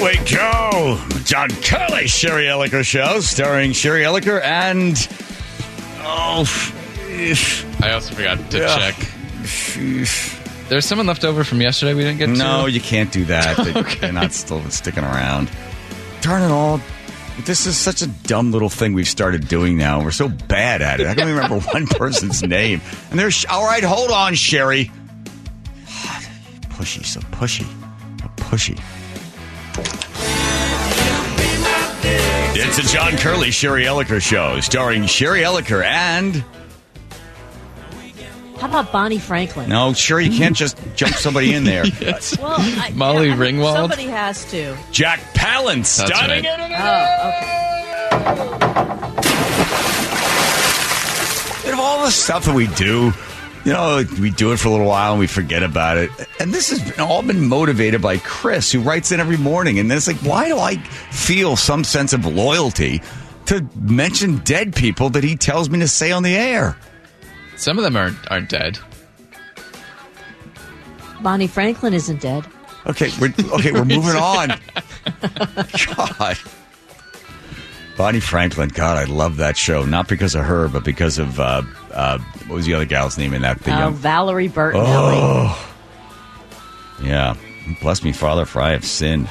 we go. John Curley, Sherry Elliker Show, starring Sherry Elliker and. Oh. I also forgot to Yeah. check. There's someone left over from yesterday we didn't get to. No, you can't do that. Okay. They're not still sticking around. Darn it all. This is such a dumb little thing we've started doing now. We're so bad at it. I can't remember one person's name. And there's all right. Hold on, Sherry. God, Pushy, so pushy, so pushy. It's a John Curley Sherry Elliker show, starring Sherry Elliker and How about Bonnie Franklin? no, sure You can't just jump somebody in there. Yes. Well, I, Molly yeah, Ringwald? Somebody has to. Jack Palance, That's starting right. in Oh, okay. And of all the stuff that we do, you know, we do it for a little while and we forget about it. And this has all been motivated by Chris, who writes in every morning. And then it's like, why do I feel some sense of loyalty to mention dead people that he tells me to say on the air? Some of them aren't aren't dead. Bonnie Franklin isn't dead. Okay, we're okay. We're moving on. God, Bonnie Franklin. God, I love that show. Not because of her, but because of uh, uh, what was the other gal's name in that? The Uh, young Valerie Bertinelli. Oh. Yeah. Bless me, Father, for I have sinned.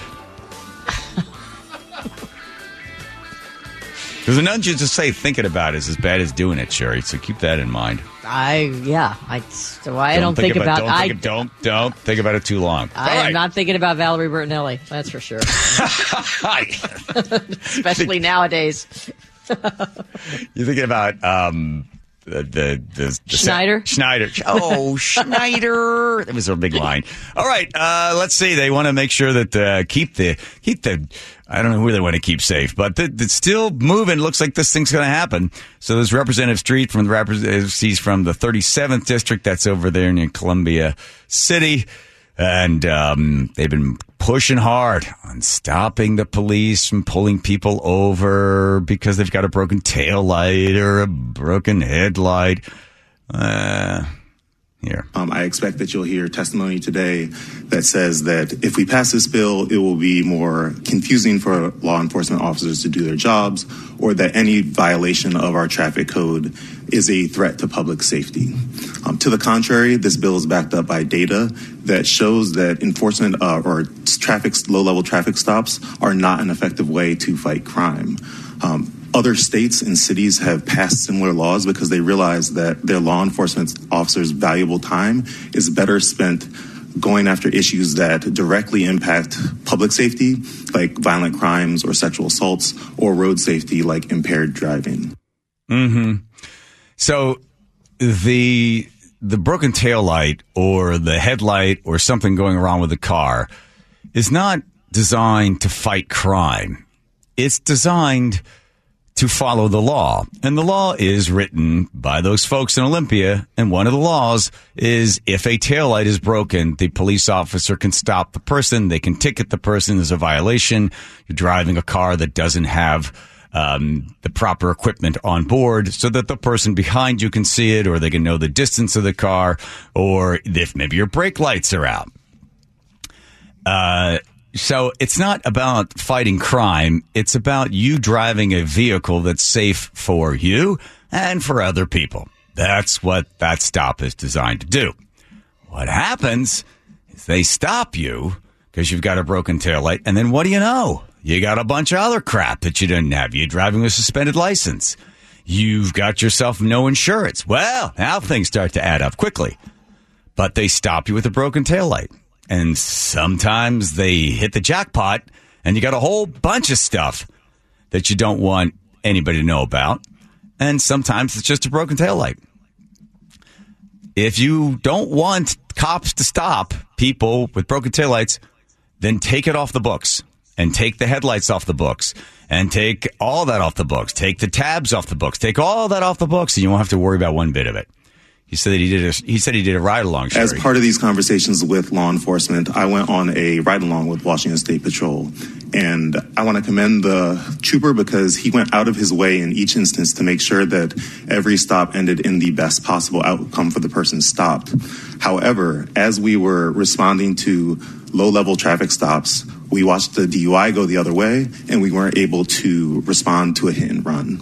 Because none you to say thinking about is as bad as doing it, Sherry. So keep that in mind. I yeah. I so I don't, think, about. don't, I think, don't don't think about it too long. I am not thinking about Valerie Bertinelli. That's for sure. Especially nowadays. You're thinking about um, the the, the, the Schneider? Schneider. Oh, Schneider. That was a big line. All right. Uh, let's see. They want to make sure that uh, keep the keep the. I don't know who they want to keep safe, but the, it's still moving. Looks like this thing's going to happen. So there's Representative Street from the representative. He's from the 37th district. That's over there near Columbia City, and um, they've been pushing hard on stopping the police from pulling people over because they've got a broken tail light or a broken headlight. Uh, here. Um, I expect that you'll hear testimony today that says that if we pass this bill, it will be more confusing for law enforcement officers to do their jobs, or that any violation of our traffic code is a threat to public safety. Um, to the contrary, this bill is backed up by data that shows that enforcement uh, or traffic low-level traffic stops are not an effective way to fight crime. Um, other states and cities have passed similar laws because they realize that their law enforcement officers' valuable time is better spent going after issues that directly impact public safety, like violent crimes or sexual assaults, or road safety, like impaired driving. Mm-hmm. So the the broken tail light or the headlight or something going wrong with the car is not designed to fight crime. It's designed to follow the law. And the law is written by those folks in Olympia. And one of the laws is if a taillight is broken, the police officer can stop the person. They can ticket the person. There's a violation. You're driving a car that doesn't have um, the proper equipment on board so that the person behind you can see it or they can know the distance of the car or if maybe your brake lights are out. Uh, so it's not about fighting crime. It's about you driving a vehicle that's safe for you and for other people. That's what that stop is designed to do. What happens is they stop you because you've got a broken taillight. And then what do you know? You got a bunch of other crap that you didn't have. You're driving with a suspended license. You've got yourself no insurance. Well, now things start to add up quickly but they stop you with a broken taillight. And sometimes they hit the jackpot and you got a whole bunch of stuff that you don't want anybody to know about. And sometimes it's just a broken taillight. If you don't want cops to stop people with broken taillights, then take it off the books and take the headlights off the books and take all that off the books. Take the tabs off the books. Take all that off the books and you won't have to worry about one bit of it. He said that he did a, he said he did a ride along. As part of these conversations with law enforcement, I went on a ride along with Washington State Patrol. And I want to commend the trooper because he went out of his way in each instance to make sure that every stop ended in the best possible outcome for the person stopped. However, as we were responding to low level traffic stops. We watched the DUI go the other way, and we weren't able to respond to a hit and run.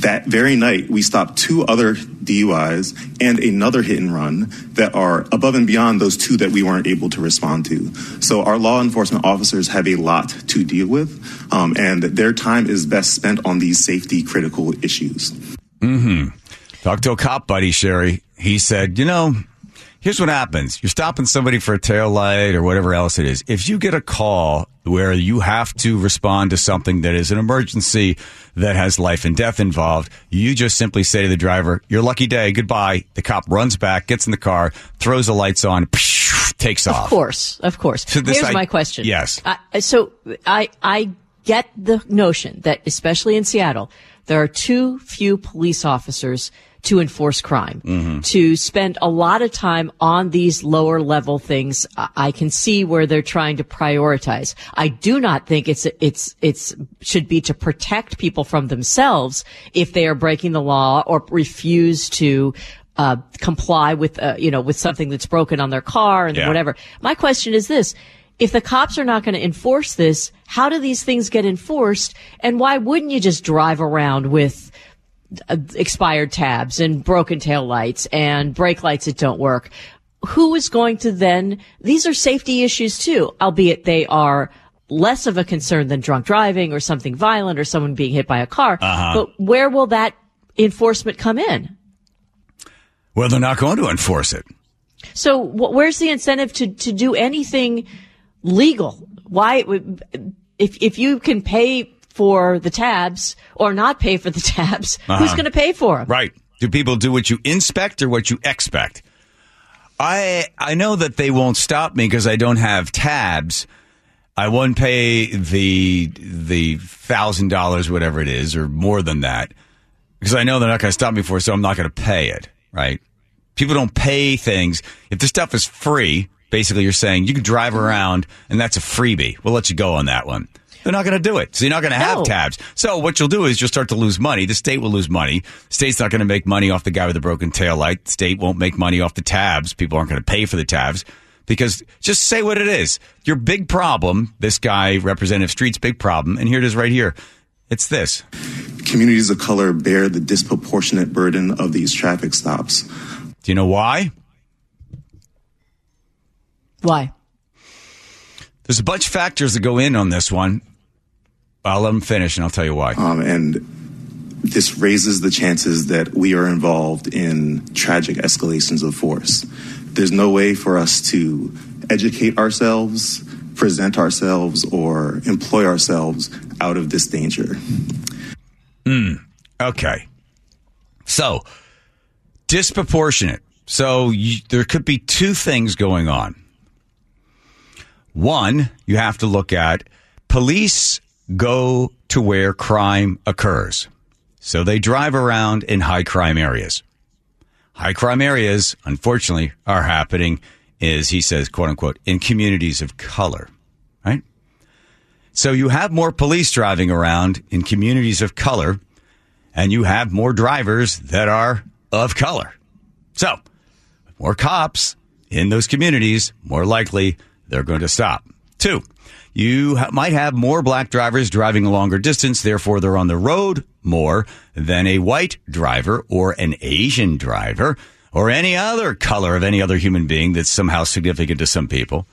That very night, we stopped two other DUIs and another hit and run that are above and beyond those two that we weren't able to respond to. So our law enforcement officers have a lot to deal with, um, and their time is best spent on these safety critical issues. Mm-hmm. Talk to a cop buddy, Sherry. He said, you know, here's what happens. You're stopping somebody for a tail light or whatever else it is. If you get a call where you have to respond to something that is an emergency that has life and death involved, you just simply say to the driver, your lucky day, goodbye. The cop runs back, gets in the car, throws the lights on, takes off. Of course, of course. So Here's I- my question. Yes. Uh, so I, I get the notion that, especially in Seattle, there are too few police officers to enforce crime, mm-hmm. to spend a lot of time on these lower level things. I can see where they're trying to prioritize. I do not think it's, it's, it's should be to protect people from themselves if they are breaking the law or refuse to uh, comply with, uh, you know, with something that's broken on their car and yeah. whatever. My question is this. If the cops are not going to enforce this, how do these things get enforced? And why wouldn't you just drive around with expired tabs and broken tail lights and brake lights that don't work. Who is going to then, these are safety issues too, albeit they are less of a concern than drunk driving or something violent or someone being hit by a car. Uh-huh. But where will that enforcement come in? Well, they're not going to enforce it. So where's the incentive to, to do anything legal? Why, if, if you can pay for the tabs or not pay for the tabs, uh-huh. who's going to pay for them? Right. Do people do what you inspect or what you expect? I I know that they won't stop me because I don't have tabs. I won't pay the the thousand dollars, whatever it is, or more than that, because I know they're not going to stop me for, it, so I'm not going to pay it. Right? People don't pay things if the stuff is free. Basically, you're saying you can drive around and that's a freebie. We'll let you go on that one. They're not going to do it. So you're not going to have no. tabs. So what you'll do is you'll start to lose money. The state will lose money. The state's not going to make money off the guy with the broken tail light. The state won't make money off the tabs. People aren't going to pay for the tabs because just say what it is. Your big problem, this guy, Representative Street's big problem, and here it is right here. It's this. Communities of color bear the disproportionate burden of these traffic stops. Do you know why? Why? There's a bunch of factors that go in on this one. I'll let him finish, and I'll tell you why. Um, and this raises the chances that we are involved in tragic escalations of force. There's no way for us to educate ourselves, present ourselves, or employ ourselves out of this danger. Hmm. Okay. So, disproportionate. So, you, there could be two things going on. One, you have to look at police go to where crime occurs. So they drive around in high crime areas. High crime areas, unfortunately, are happening, as he says, quote unquote, in communities of color, right? So you have more police driving around in communities of color, and you have more drivers that are of color. So, more cops in those communities, more likely they're going to stop. Two, you ha- might have more black drivers driving a longer distance, therefore they're on the road more than a white driver or an Asian driver or any other color of any other human being that's somehow significant to some people.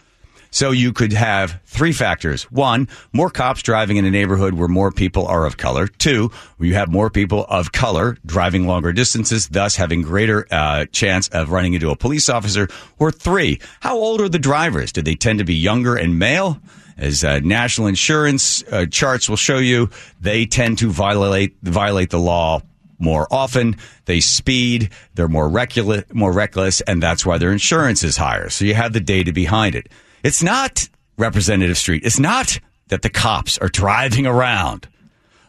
So you could have three factors. One, more cops driving in a neighborhood where more people are of color. Two, you have more people of color driving longer distances, thus having greater uh, chance of running into a police officer. Or three, how old are the drivers? Do they tend to be younger and male? As uh, national insurance uh, charts will show you, they tend to violate violate the law more often. They speed. They're more reckless, more reckless, and that's why their insurance is higher. So you have the data behind it. It's not Representative Street. It's not that the cops are driving around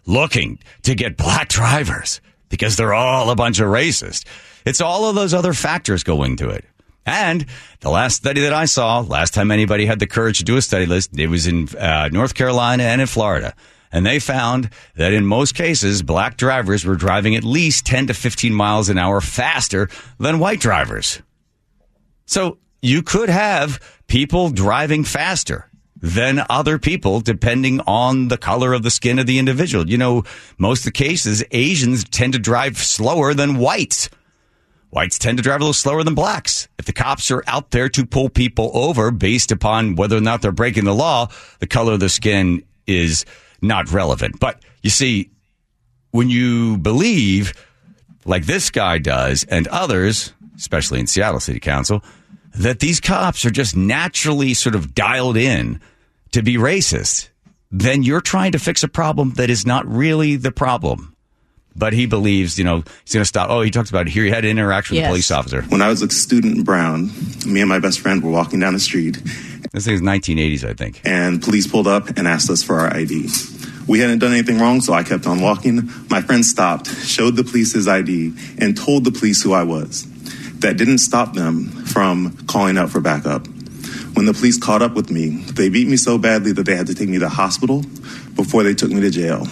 looking to get black drivers because they're all a bunch of racists. It's all of those other factors going to it. And the last study that I saw, last time anybody had the courage to do a study list, it was in uh, North Carolina and in Florida. And they found that in most cases, black drivers were driving at least 10 to 15 miles an hour faster than white drivers. So you could have people driving faster than other people depending on the color of the skin of the individual. You know, most of the cases, Asians tend to drive slower than whites. Whites tend to drive a little slower than blacks. If the cops are out there to pull people over based upon whether or not they're breaking the law, the color of the skin is not relevant. But you see, when you believe, like this guy does, and others, especially in Seattle City Council, that these cops are just naturally sort of dialed in to be racist, then you're trying to fix a problem that is not really the problem. But he believes, you know, he's going to stop. Oh, he talks about it here he had an interaction with a police officer. When I was a student in Brown, me and my best friend were walking down the street, This thing is 1980s, I think. and police pulled up and asked us for our ID. We hadn't done anything wrong, so I kept on walking. My friend stopped, showed the police his ID, and told the police who I was. That didn't stop them from calling out for backup. When the police caught up with me, they beat me so badly that they had to take me to the hospital before they took me to jail.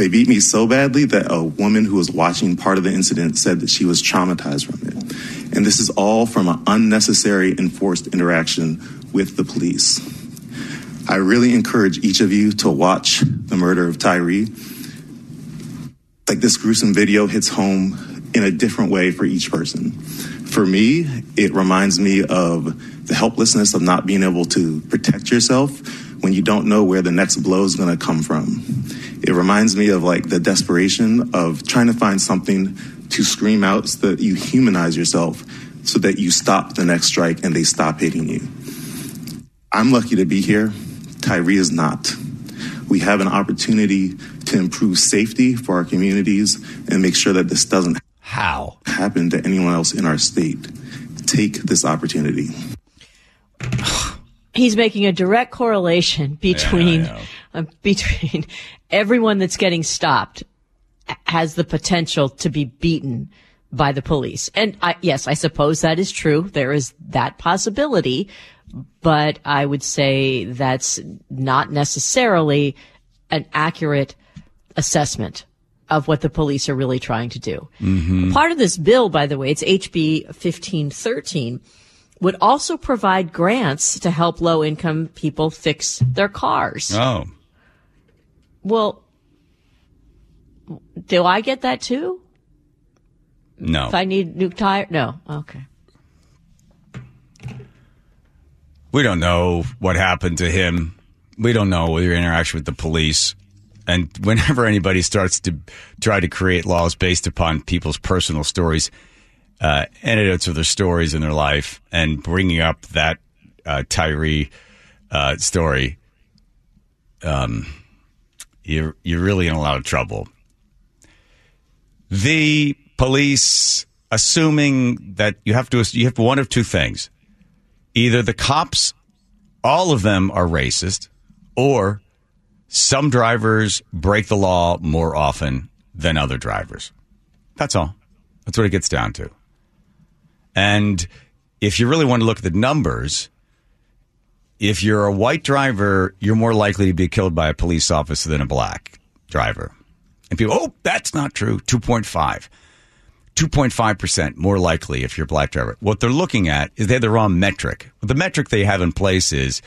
They beat me so badly that a woman who was watching part of the incident said that she was traumatized from it. And this is all from an unnecessary enforced interaction with the police. I really encourage each of you to watch the murder of Tyree. Like this gruesome video hits home in a different way for each person. For me, it reminds me of the helplessness of not being able to protect yourself when you don't know where the next blow is going to come from. It reminds me of like the desperation of trying to find something to scream out so that you humanize yourself so that you stop the next strike and they stop hitting you. I'm lucky to be here. Tyree is not. We have an opportunity to improve safety for our communities and make sure that this doesn't How? happen to anyone else in our state. Take this opportunity. he's making a direct correlation between know. uh, between everyone that's getting stopped has the potential to be beaten by the police. And I, yes, I suppose that is true. There is that possibility, but I would say that's not necessarily an accurate assessment of what the police are really trying to do. Part of this bill, by the way, it's HB 1513 would also provide grants to help low income people fix their cars. Oh, Well, do I get that too? no. If I need new tire? No. Okay. We don't know what happened to him. We don't know your interaction with the police. And whenever anybody starts to try to create laws based upon people's personal stories, uh, anecdotes of their stories in their life, and bringing up that uh, Tyree uh, story, um, you're you're really in a lot of trouble. The police, assuming that you have to, you have one of two things: either the cops, all of them are racist, or some drivers break the law more often than other drivers. That's all. That's what it gets down to. And if you really want to look at the numbers, if you're a white driver, you're more likely to be killed by a police officer than a black driver. And people, oh, that's not true. 2.5. 2.5% more likely if you're a black driver. What they're looking at is they have the wrong metric. The metric they have in place is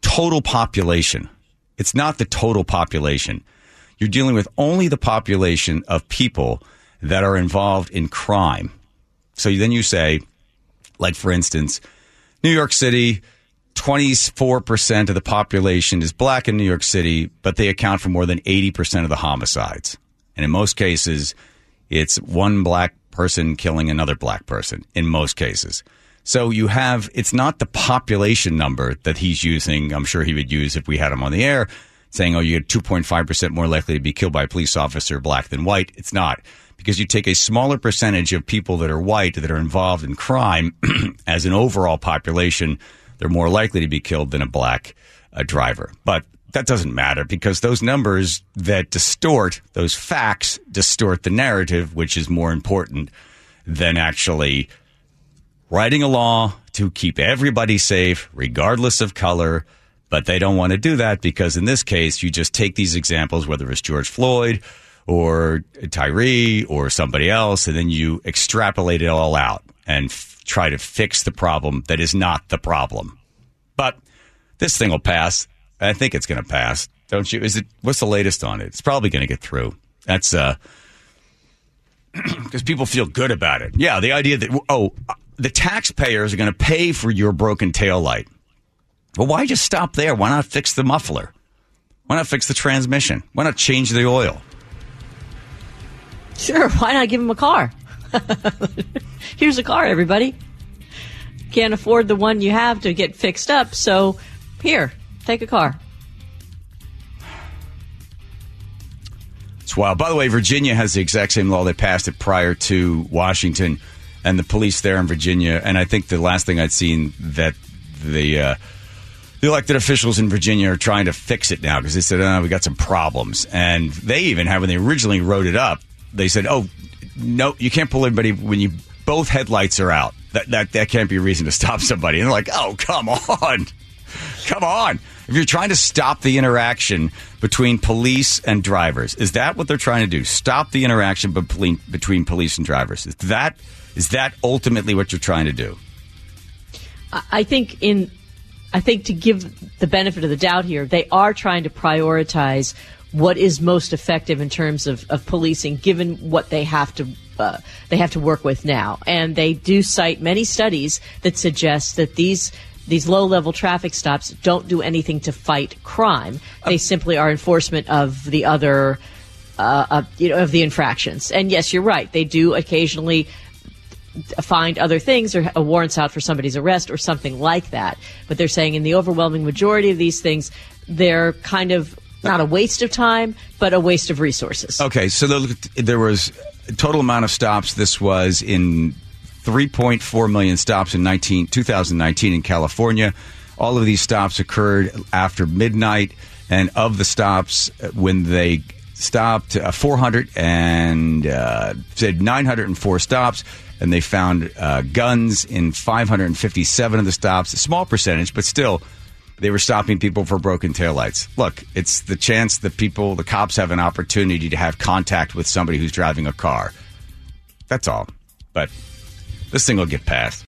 total population. It's not the total population. You're dealing with only the population of people that are involved in crime. So then you say, like for instance, New York City, 24% of the population is black in New York City, but they account for more than 80% of the homicides. And in most cases, it's one black person killing another black person in most cases. So you have, it's not the population number that he's using. I'm sure he would use if we had him on the air saying, oh, you're 2.5% more likely to be killed by a police officer black than white. It's not because you take a smaller percentage of people that are white that are involved in crime as an overall population. They're more likely to be killed than a black uh, driver. But that doesn't matter because those numbers that distort those facts distort the narrative, which is more important than actually writing a law to keep everybody safe, regardless of color. But they don't want to do that because in this case, you just take these examples, whether it's George Floyd or Tyree or somebody else, and then you extrapolate it all out. and f- try to fix the problem that is not the problem. But this thing will pass. I think it's going to pass, don't you? Is it? What's the latest on it? It's probably going to get through. That's uh, because people feel good about it. Yeah, the idea that oh, the taxpayers are going to pay for your broken tail light. Well, why just stop there? Why not fix the muffler? Why not fix the transmission? Why not change the oil? Sure, why not give him a car? Here's a car, everybody. Can't afford the one you have to get fixed up, so here, take a car. It's wild. By the way, Virginia has the exact same law. They passed it prior to Washington and the police there in Virginia. And I think the last thing I'd seen that the uh, the elected officials in Virginia are trying to fix it now because they said, oh, we got some problems. And they even had, when they originally wrote it up, they said, oh, no, you can't pull anybody when you both headlights are out. That, that, that can't be a reason to stop somebody. And they're like, oh, come on. Come on. If you're trying to stop the interaction between police and drivers, is that what they're trying to do? Stop the interaction between, between police and drivers. Is that, is that ultimately what you're trying to do? I think in I think to give the benefit of the doubt here, they are trying to prioritize what is most effective in terms of, of policing, given what they have to uh, they have to work with now. And they do cite many studies that suggest that these these low level traffic stops don't do anything to fight crime. They simply are enforcement of the other. Uh, uh, you know, of the infractions. And yes, you're right. They do occasionally find other things or a warrants out for somebody's arrest or something like that. But they're saying in the overwhelming majority of these things, they're kind of not a waste of time, but a waste of resources. Okay, so there was a total amount of stops. This was in 3.4 million stops in 19, 2019 in California. All of these stops occurred after midnight, and of the stops, when they stopped, uh, 400 and uh, said 904 stops and they found uh, guns in 557 of the stops. A small percentage, but still, they were stopping people for broken taillights. Look, it's the chance that people, the cops, have an opportunity to have contact with somebody who's driving a car. That's all. But this thing will get passed.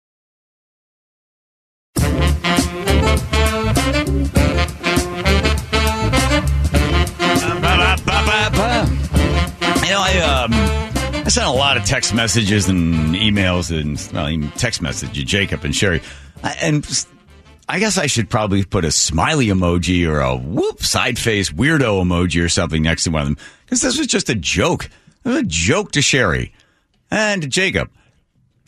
You know, I um, I sent a lot of text messages and emails and well, text message to Jacob and Sherry, and I guess I should probably put a smiley emoji or a whoop side face weirdo emoji or something next to one of them because this was just a joke. It was a joke to Sherry and to Jacob.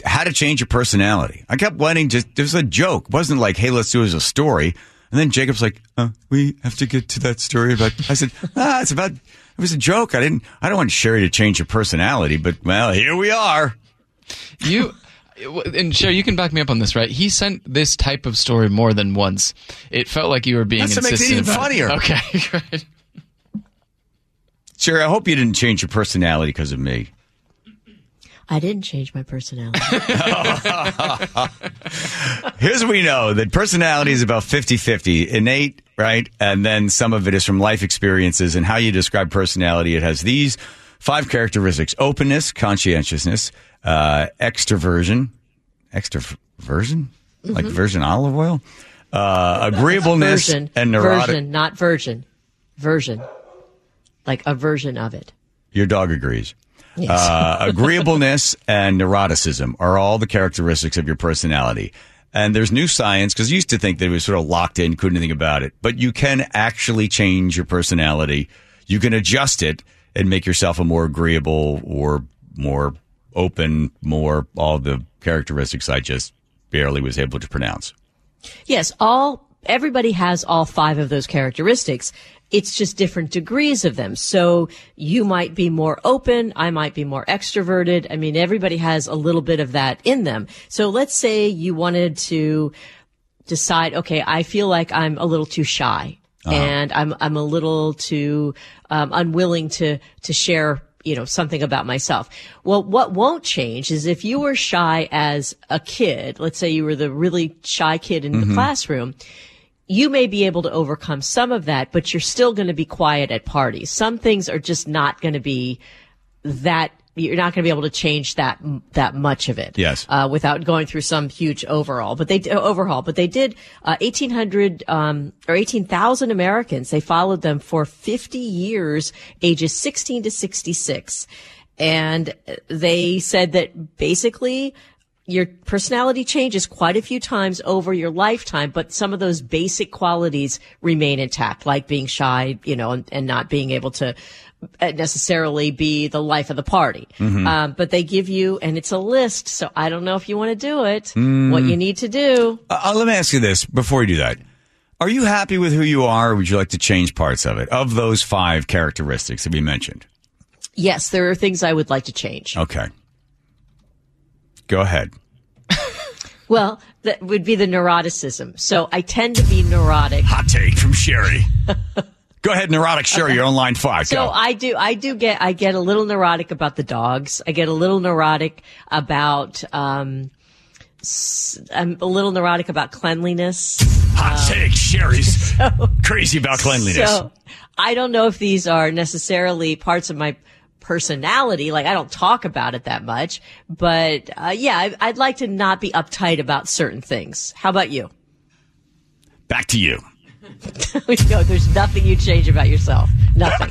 How to change your personality. I kept wanting just it was a joke. It wasn't like, hey, let's do it as a story. And then Jacob's like, uh, we have to get to that story about. I said, ah, it's about it was a joke. I didn't. I don't want Sherry to change her personality, but well, here we are. You. And Sherry, you can back me up on this, right? He sent this type of story more than once. It felt like you were being That's insistent. Makes it even funnier. It. Okay, great. Sherry, I hope you didn't change your personality because of me. I didn't change my personality. Here's what we know that personality is about 50 50, innate, right? And then some of it is from life experiences and how you describe personality. It has these five characteristics openness, conscientiousness, uh, extroversion, extroversion, mm-hmm. like virgin olive oil, uh, agreeableness, version, and neurotic. Version, not virgin. Version. Like a version of it. Your dog agrees. Yes. uh, agreeableness and neuroticism are all the characteristics of your personality. And there's new science because you used to think that it was sort of locked in, couldn't think about it. But you can actually change your personality. You can adjust it and make yourself a more agreeable or more open, more all the characteristics I just barely was able to pronounce. Yes, all everybody has all five of those characteristics. It's just different degrees of them. So you might be more open. I might be more extroverted. I mean, everybody has a little bit of that in them. So let's say you wanted to decide, okay, I feel like I'm a little too shy. Uh-huh. And I'm I'm a little too um, unwilling to to share you know, something about myself. Well, what won't change is if you were shy as a kid, let's say you were the really shy kid in mm-hmm. the classroom, you may be able to overcome some of that, but you're still going to be quiet at parties. Some things are just not going to be that you're not going to be able to change that that much of it. Yes. Uh, without going through some huge overhaul, but they overhaul. But they did uh, 1,800 um, or 18,000 Americans. They followed them for 50 years, ages 16 to 66, and they said that basically your personality changes quite a few times over your lifetime, but some of those basic qualities remain intact, like being shy, you know, and, and not being able to necessarily be the life of the party. Um, but they give you, and it's a list. So I don't know if you want to do it, what you need to do. Uh, let me ask you this before you do that. Are you happy with who you are, or would you like to change parts of it? Of those five characteristics that we mentioned? Yes, there are things I would like to change. Okay. Go ahead. Well, that would be the neuroticism. So I tend to be neurotic. Hot take from Sherry. Go ahead, neurotic Sherry. You're on line five. So Go. I do, I do get, I get a little neurotic about the dogs. I get a little neurotic about, um, I'm a little neurotic about cleanliness. Hot take. Sherry's crazy about cleanliness. So I don't know if these are necessarily parts of my personality. Like I don't talk about it that much, but uh, yeah, I, I'd like to not be uptight about certain things. How about you? Back to you. no, there's nothing you change about yourself. Nothing.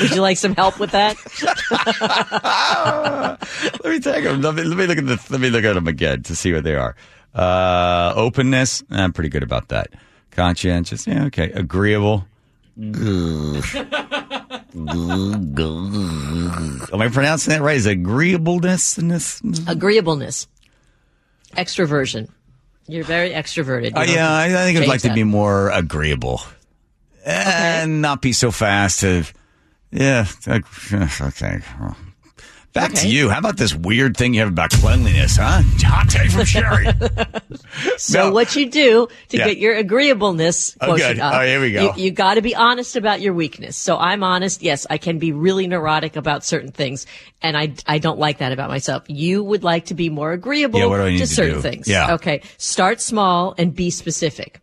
Would you like some help with that? Let me take them. Let me, let me look at the. Let me look at them again to see what they are. Uh, openness. I'm pretty good about that. Conscientious. Yeah. Okay. Agreeable. Am I pronouncing that right? Is agreeableness? Agreeableness, extroversion. You're very extroverted. Uh, yeah, I, I think I'd like to be more agreeable and not be so fast. Yeah. Okay. Back to you. How about this weird thing you have about cleanliness, huh? Hot take from Sherry. So No. what you do to Yeah. get your agreeableness Oh, good. up? Oh, here we go. You, you got to be honest about your weakness. So I'm honest. Yes, I can be really neurotic about certain things, and I I don't like that about myself. You would like to be more agreeable Yeah, what do I need to certain things. Yeah. Okay. Start small and be specific.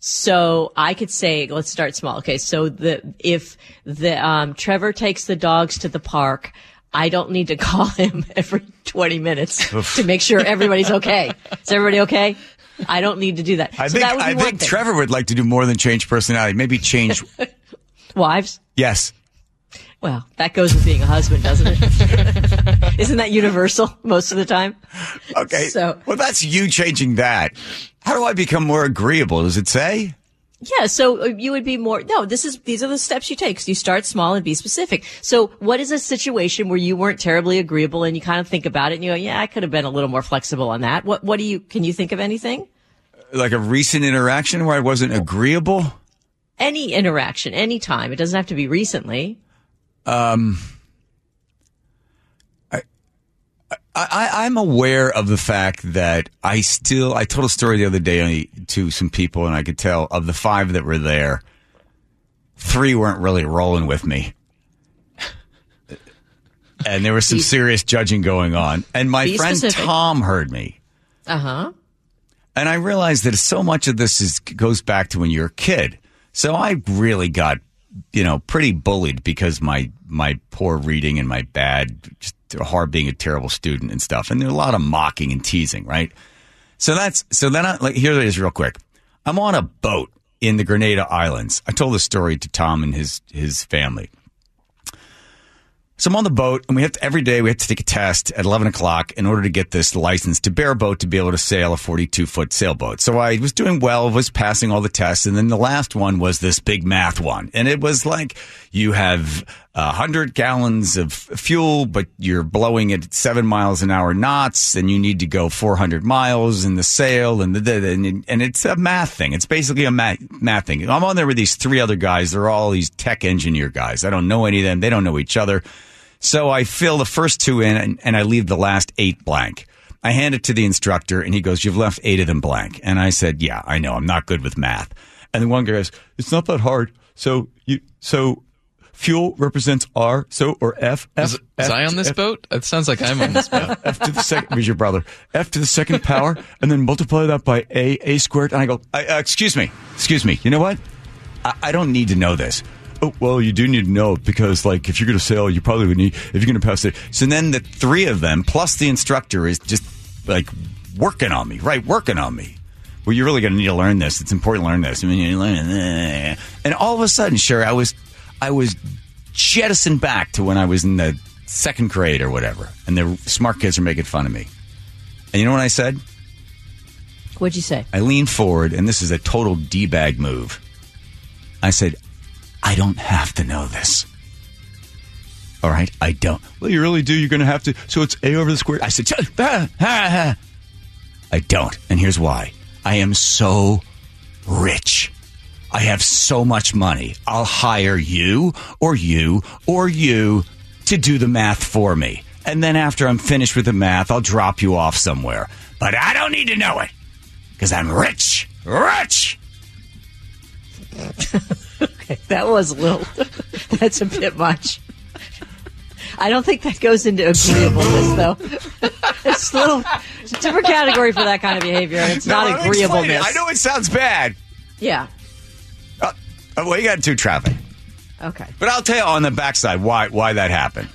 So I could say, let's start small. Okay. So the, if the, um, Trevor takes the dogs to the park, I don't need to call him every 20 minutes to make sure everybody's okay. Is everybody okay? I don't need to do that. I so think that I think. Trevor would like to do more than change personality. Maybe change. Wives? yes. Well, that goes with being a husband, doesn't it? Isn't that universal most of the time? Okay. So- well, that's you changing that. How do I become more agreeable? Does it say? Yeah, so uh, you would be more, no, this is, these are the steps you take. So you start small and be specific. So what is a situation where you weren't terribly agreeable and you kind of think about it and you go, yeah, I could have been a little more flexible on that. What, what do you, can you think of anything? Like a recent interaction where I wasn't agreeable? Any interaction, any time. It doesn't have to be recently. Um I, I, I'm aware of the fact that I still, I told a story the other day to some people and I could tell of the five that were there, three weren't really rolling with me. And there was some serious judging going on. And my Be friend specific. Tom heard me. Uh huh. And I realized that so much of this is goes back to when you're a kid. So I really got, you know, pretty bullied because my my poor reading and my bad, just hard being a terrible student and stuff. And there's a lot of mocking and teasing, right? So that's so then I like here it is real quick. I'm on a boat in the Grenada Islands. I told this story to Tom and his his family. So I'm on the boat, and we have to every day we have to take a test at 11 o'clock in order to get this license to bareboat to be able to sail a 42 foot sailboat. So I was doing well, was passing all the tests, and then the last one was this big math one, and it was like you have a hundred gallons of fuel, but you're blowing it at seven miles an hour knots, and you need to go 400 miles in the sail, and the and, and it's a math thing. It's basically a math, math thing. I'm on there with these three other guys. They're all these tech engineer guys. I don't know any of them. They don't know each other. So I fill the first two in and, and I leave the last eight blank. I hand it to the instructor and he goes, You've left eight of them blank. And I said, Yeah, I know. I'm not good with math. And the one guy goes, It's not that hard. So you, so fuel represents R. So, or F. F Is, is F I on this F- boat? It sounds like I'm on this boat. F to the second, who's your brother? F to the second power, and then multiply that by A, A squared. And I go, I, uh, excuse me, excuse me. You know what? I, I don't need to know this. oh, well, you do need to know because, like, if you're going to sail, you probably would need, if you're going to pass it. So then the three of them, plus the instructor, is just like working on me, right? Working on me. Well, you're really going to need to learn this. It's important to learn this. I mean, you learn, and all of a sudden, sure, I was, I was jettisoned back to when I was in the second grade or whatever, and the smart kids are making fun of me. And you know what I said? What'd you say? I leaned forward, and this is a total d bag move. I said, I don't have to know this. All right, I don't. Well, you really do. You're going to have to. So it's a over the square. I said, ah, ah, ah. I don't, and here's why. I am so rich. I have so much money. I'll hire you or you or you to do the math for me. And then after I'm finished with the math, I'll drop you off somewhere. But I don't need to know it because I'm rich. Rich. okay, that was a little, that's a bit much. I don't think that goes into agreeableness, though. it's a little it's a different category for that kind of behavior, and it's No, not explaining it. agreeableness. I know it sounds bad. Yeah. Oh, well, you got two traffic. Okay. But I'll tell you on the backside why why that happened.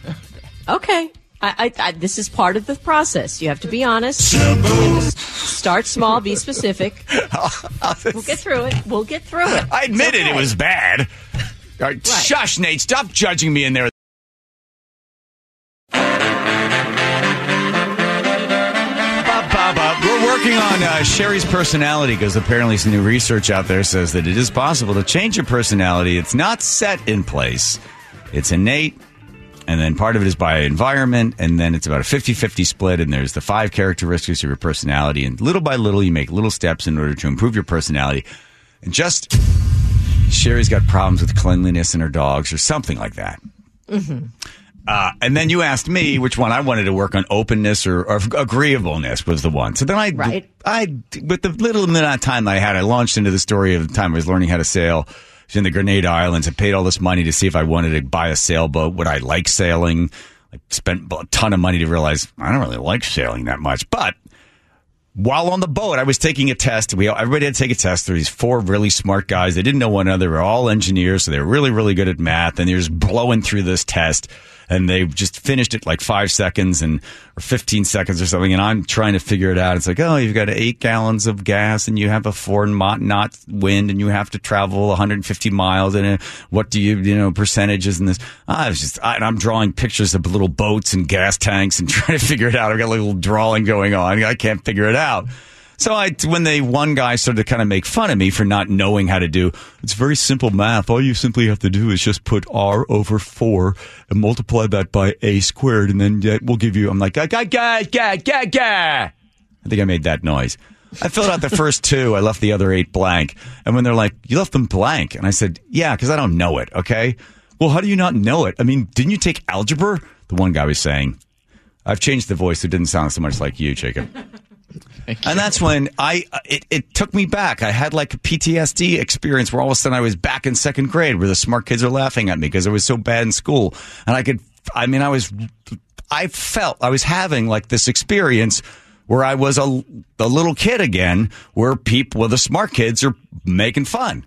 Okay. I, I, I, this is part of the process. You have to be honest. You have to s- start small, be specific. We'll get through it. We'll get through it. I admitted okay. it was bad. All right, Shush, Nate. Stop judging me in there. Uh, Sherry's personality because apparently some new research out there says that it is possible to change your personality. It's not set in place, it's innate. And then part of it is by environment, and then it's about a 50 50 split. And there's the five characteristics of your personality. And little by little, you make little steps in order to improve your personality. And just Sherry's got problems with cleanliness in her dogs or something like that. Uh, and then you asked me which one I wanted to work on openness or, or agreeableness was the one. So then I, Right. I, with the little amount of time that I had, I launched into the story of the time I was learning how to sail. I was in the Grenada Islands. I paid all this money to see if I wanted to buy a sailboat. Would I like sailing? I spent a ton of money to realize I don't really like sailing that much, but while on the boat, I was taking a test. We everybody had to take a test. There were these four really smart guys. They didn't know one another. They were all engineers, so they were really, really good at math. And they're just blowing through this test, and they just finished it like five seconds and or fifteen seconds or something. And I'm trying to figure it out. It's like, oh, you've got eight gallons of gas, and you have a four knot wind, and you have to travel 150 miles. And uh, what do you, you know, percentages and this? I was just, I, I'm drawing pictures of little boats and gas tanks and trying to figure it out. I've got a little drawing going on. I can't figure it out. So I, when they one guy started to kind of make fun of me for not knowing how to do, it's very simple math. All you simply have to do is just put r over four and multiply that by a squared, and then that will give you. I'm like, ga ga ga ga ga. I think I made that noise. I filled out the first two. I left the other eight blank. And when they're like, you left them blank. And I said, yeah, because I don't know it. Okay. Well, how do you not know it? I mean, didn't you take algebra? The one guy was saying, I've changed the voice. It didn't sound so much like you, Jacob. And that's when I it, it took me back. I had like a PTSD experience where all of a sudden I was back in second grade where the smart kids are laughing at me because I was so bad in school. And I could I mean I was I felt I was having like this experience where I was a, a little kid again where people where the smart kids are making fun.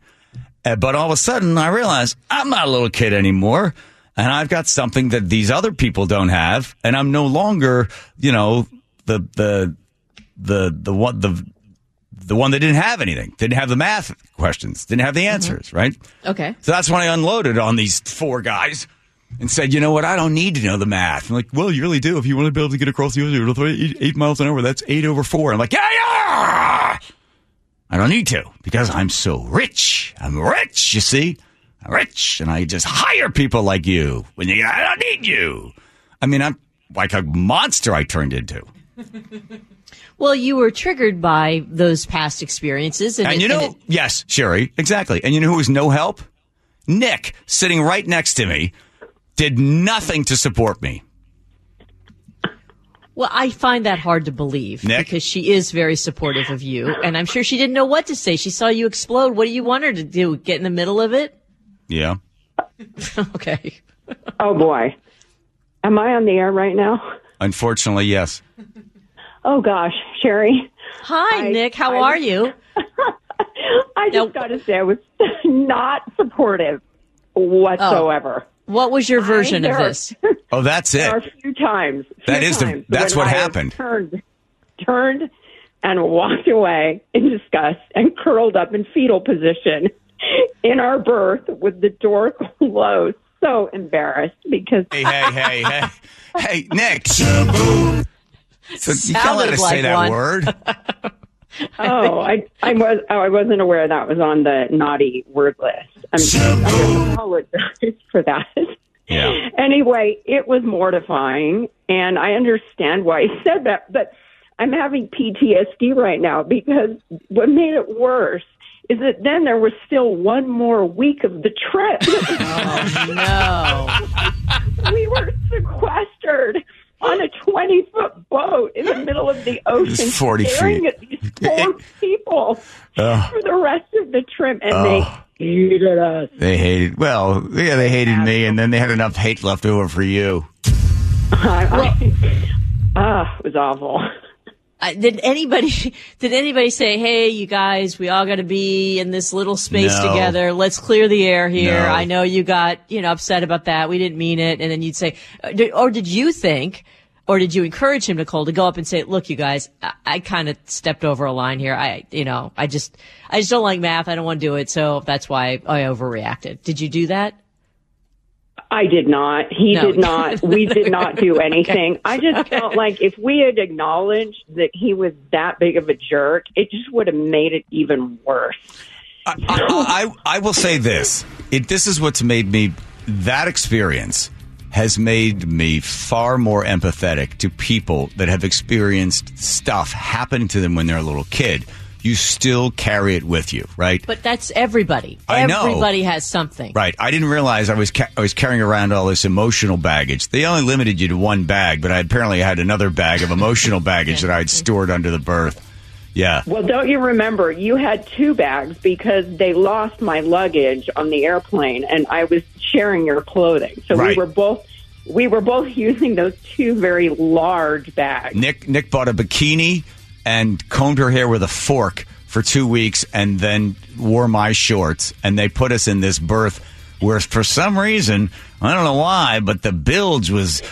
Uh, But all of a sudden I realized I'm not a little kid anymore. And I've got something that these other people don't have, and I'm no longer, you know, the the the the one the the one that didn't have anything, didn't have the math questions, didn't have the mm-hmm. answers, right? Okay. So that's when I unloaded on these four guys and said, you know what, I don't need to know the math. I'm like, well, you really do. If you want to be able to get across the ocean eight, eight miles an hour, that's eight over four. I'm like, yeah, yeah. I don't need to because I'm so rich. I'm rich, you see. I'm rich, and I just hire people like you when you. I don't need you. I mean, I'm like a monster. I turned into. Well, you were triggered by those past experiences, and, And it- you know, and it- yes, Sherry, exactly. And you know who was no help? Nick, sitting right next to me, did nothing to support me. well, I find that hard to believe Nick? because she is very supportive of you, and I'm sure she didn't know what to say. She saw you explode. What do you want her to do? Get in the middle of it? Yeah. Okay. Oh boy. Am I on the air right now? Unfortunately, yes. Oh gosh, Sherry. Hi, I- Nick. How I- are you? I just No. got to say I was not supportive. whatsoever. Oh. What was your version I- of there are- this? Oh, that's There are it. a few times. That few is the- that's what I happened. Turned, turned, and walked away in disgust and curled up in fetal position in our berth with the door closed. So embarrassed because Hey, hey, hey, hey, hey, Nick. So you can't let us like say that one. word. oh, I I was oh, I wasn't aware that was on the naughty word list. I'm, I apologize for that. Yeah. Anyway, it was mortifying, and I understand why he said that, but I'm having PTSD right now because what made it worse is that then there was still one more week of the trip. Oh, no. we were sequestered on a 20 foot boat in the middle of the ocean, 40 staring feet. at these poor people Ugh. for the rest of the trip, and they hated us. They hated. Well, yeah, they hated me, and then they had enough hate left over for you. I, I, ah, it was awful. Uh, did anybody did anybody say, "Hey, you guys, we all got to be in this little space No. together. Let's clear the air here." No. I know you got you know upset about that. We didn't mean it, and then you'd say, uh, or did you think, or did you encourage him, Nicole, to go up and say, "Look, you guys, I, I kind of stepped over a line here. I, you know, I just, I just don't like math. I don't want to do it, so that's why I overreacted." Did you do that? I did not. He No. did not. We did not do anything. I just felt like if we had acknowledged that he was that big of a jerk, it just would have made it even worse. I, I, I will say this. It, this is what's made me, that experience has made me far more empathetic to people that have experienced stuff happen to them when they're a little kid. You still carry it with you, right? But that's everybody. I know. Everybody has something. Right. I didn't realize I was ca- I was carrying around all this emotional baggage. They only limited you to one bag, but I apparently had another bag of emotional baggage that I had stored under the berth. Yeah. Well, don't you remember? You had two bags because they lost my luggage on the airplane, and I was sharing your clothing. So Right. we were both we were both using those two very large bags. Nick Nick bought a bikini and combed her hair with a fork for two weeks, and then wore my shorts. And they put us in this berth where, for some reason, I don't know why, but the bilge was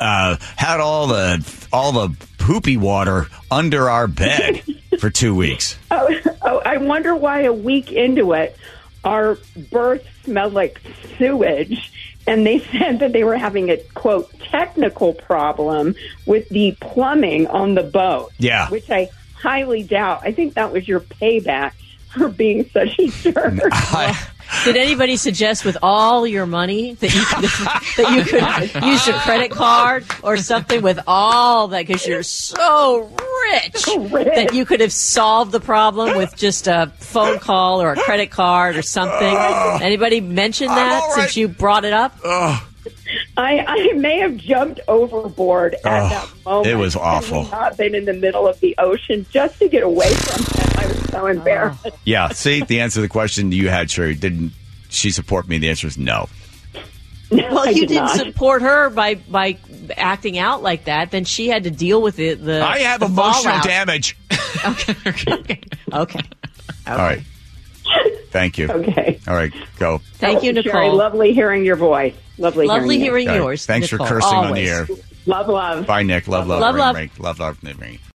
uh, had all the all the poopy water under our bed for two weeks. Oh, oh, I wonder why a week into it, our berth smelled like sewage. And they said that they were having a quote technical problem with the plumbing on the boat. Yeah. Which I highly doubt. I think that was your payback for being such a jerk. Did anybody suggest with all your money that you could, that you could use your credit card or something with all that because you're so rich, rich. that you could have solved the problem with just a phone call or a credit card or something? Anybody mention that all since you brought it up? I, I may have jumped overboard at Oh, that moment. it was awful. we Not been in the middle of the ocean just to get away from him. I was so ah. embarrassed. Yeah. See, the answer to the question you had, Sherry, didn't she support me? The answer is no. Well, I you did didn't not. support her by by acting out like that. Then she had to deal with it. The I have the emotional fallout. damage. Okay. Okay. All right. Thank you. Okay. All right. Go. Thank oh, you, Oh, Sherry, Nicole. lovely hearing your voice. Lovely, Lovely hearing, hearing All right. yours. Thanks Nicole, for cursing on the air. Love, love. Bye, Nick. Love, love, Love, ring, love. ring. Love, love, ring.